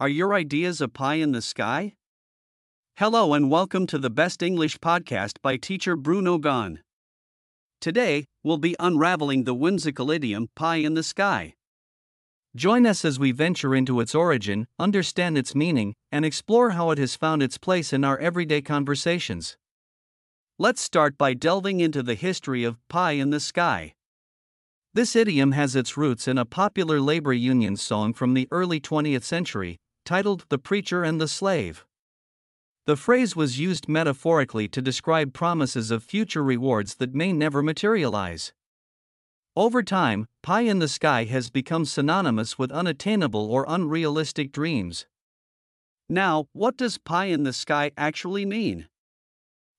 Are your ideas a pie in the sky? Hello and welcome to the Best English podcast by teacher Bruno Gon. Today, we'll be unraveling the whimsical idiom pie in the sky. Join us as we venture into its origin, understand its meaning, and explore how it has found its place in our everyday conversations. Let's start by delving into the history of pie in the sky. This idiom has its roots in a popular labor union song from the early 20th century, titled The Preacher and the Slave. The phrase was used metaphorically to describe promises of future rewards that may never materialize. Over time, pie in the sky has become synonymous with unattainable or unrealistic dreams. Now, what does pie in the sky actually mean?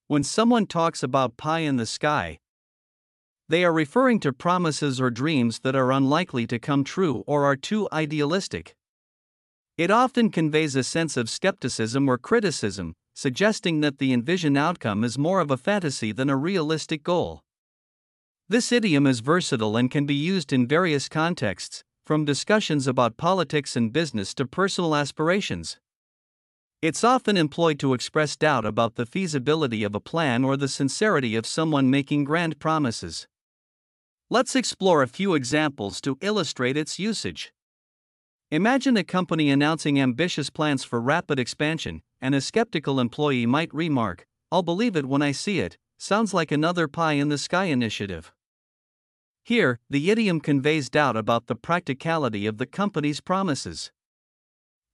When someone talks about pie in the sky, they are referring to promises or dreams that are unlikely to come true or are too idealistic. It often conveys a sense of skepticism or criticism, suggesting that the envisioned outcome is more of a fantasy than a realistic goal. This idiom is versatile and can be used in various contexts, from discussions about politics and business to personal aspirations. It's often employed to express doubt about the feasibility of a plan or the sincerity of someone making grand promises. Let's explore a few examples to illustrate its usage. Imagine a company announcing ambitious plans for rapid expansion, and a skeptical employee might remark, I'll believe it when I see it, sounds like another pie in the sky initiative. Here, the idiom conveys doubt about the practicality of the company's promises.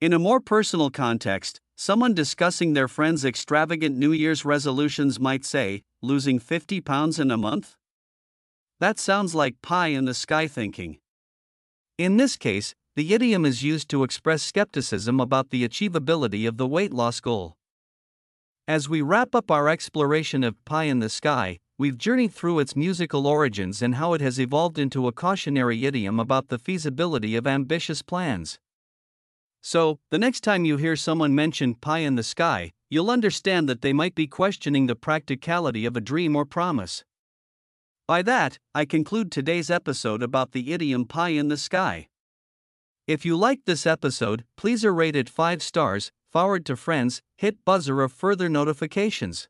In a more personal context, someone discussing their friend's extravagant New Year's resolutions might say, losing 50 pounds in a month? That sounds like pie in the sky thinking. In this case, the idiom is used to express skepticism about the achievability of the weight loss goal. As we wrap up our exploration of Pie in the Sky, we've journeyed through its musical origins and how it has evolved into a cautionary idiom about the feasibility of ambitious plans. So, the next time you hear someone mention pie in the sky, you'll understand that they might be questioning the practicality of a dream or promise. By that, I conclude today's episode about the idiom pie in the sky. If you liked this episode, please rate it 5 stars, forward to friends, hit buzzer of further notifications.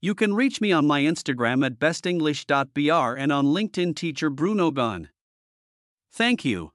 You can reach me on my Instagram at bestenglish.br and on LinkedIn teacher Bruno Gon. Thank you.